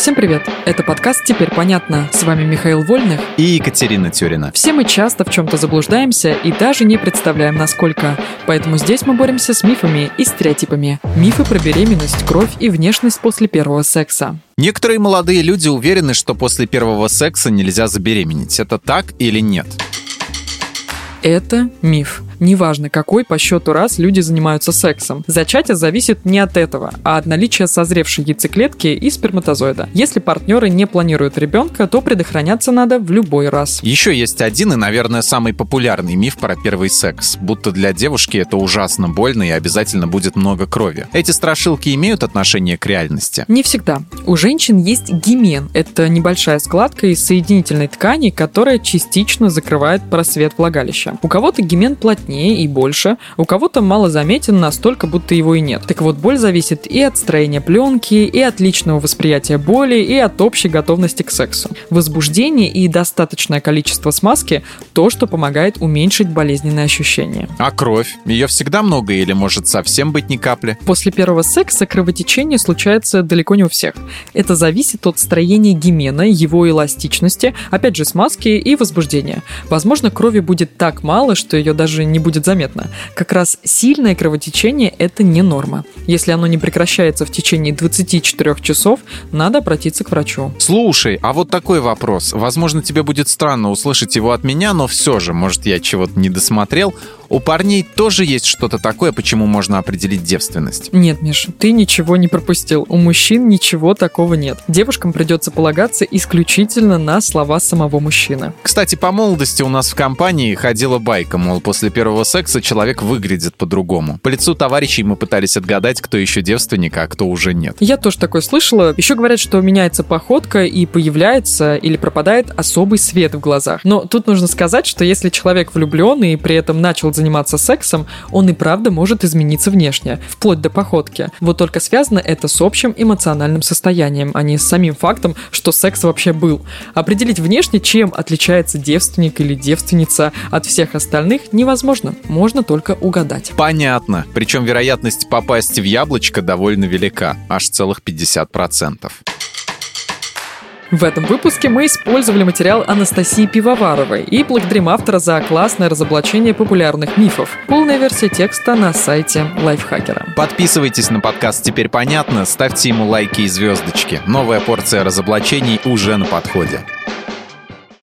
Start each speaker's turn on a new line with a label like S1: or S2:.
S1: Всем привет! Это подкаст «Теперь понятно». С вами Михаил Вольных
S2: и Екатерина Тюрина.
S1: Все мы часто в чем-то заблуждаемся и даже не представляем, насколько. Поэтому здесь мы боремся с мифами и стереотипами. Мифы про беременность, кровь и внешность после первого секса.
S2: Некоторые молодые люди уверены, что после первого секса нельзя забеременеть. Это так или нет?
S1: Это миф. Неважно, какой по счету раз люди занимаются сексом. Зачатие зависит не от этого, а от наличия созревшей яйцеклетки и сперматозоида. Если партнеры не планируют ребенка, то предохраняться надо в любой раз.
S2: Еще есть один и, наверное, самый популярный миф про первый секс. Будто для девушки это ужасно больно и обязательно будет много крови. Эти страшилки имеют отношение к реальности?
S1: Не всегда. У женщин есть гимен. Это небольшая складка из соединительной ткани, которая частично закрывает просвет влагалища. У кого-то гимен плотнее плотнее и больше, у кого-то мало заметен настолько, будто его и нет. Так вот, боль зависит и от строения пленки, и от личного восприятия боли, и от общей готовности к сексу. Возбуждение и достаточное количество смазки – то, что помогает уменьшить болезненные ощущения.
S2: А кровь? Ее всегда много или может совсем быть ни капли?
S1: После первого секса кровотечение случается далеко не у всех. Это зависит от строения гимена, его эластичности, опять же смазки и возбуждения. Возможно, крови будет так мало, что ее даже не будет заметно. Как раз сильное кровотечение – это не норма. Если оно не прекращается в течение 24 часов, надо обратиться к врачу.
S2: Слушай, а вот такой вопрос. Возможно, тебе будет странно услышать его от меня, но все же, может, я чего-то не досмотрел. У парней тоже есть что-то такое, почему можно определить девственность?
S1: Нет, Миш, ты ничего не пропустил. У мужчин ничего такого нет. Девушкам придется полагаться исключительно на слова самого мужчины.
S2: Кстати, по молодости у нас в компании ходила байка, мол, после первого секса человек выглядит по-другому. По лицу товарищей мы пытались отгадать, кто еще девственник, а кто уже нет.
S1: Я тоже такое слышала. Еще говорят, что меняется походка и появляется или пропадает особый свет в глазах. Но тут нужно сказать, что если человек влюблен и при этом начал заниматься сексом, он и правда может измениться внешне, вплоть до походки. Вот только связано это с общим эмоциональным состоянием, а не с самим фактом, что секс вообще был. Определить внешне, чем отличается девственник или девственница от всех остальных, невозможно. Можно только угадать.
S2: Понятно. Причем вероятность попасть в яблочко довольно велика, аж целых 50%.
S1: В этом выпуске мы использовали материал Анастасии Пивоваровой и благодарим автора за классное разоблачение популярных мифов. Полная версия текста на сайте Лайфхакера.
S2: Подписывайтесь на подкаст «Теперь понятно», ставьте ему лайки и звездочки. Новая порция разоблачений уже на подходе.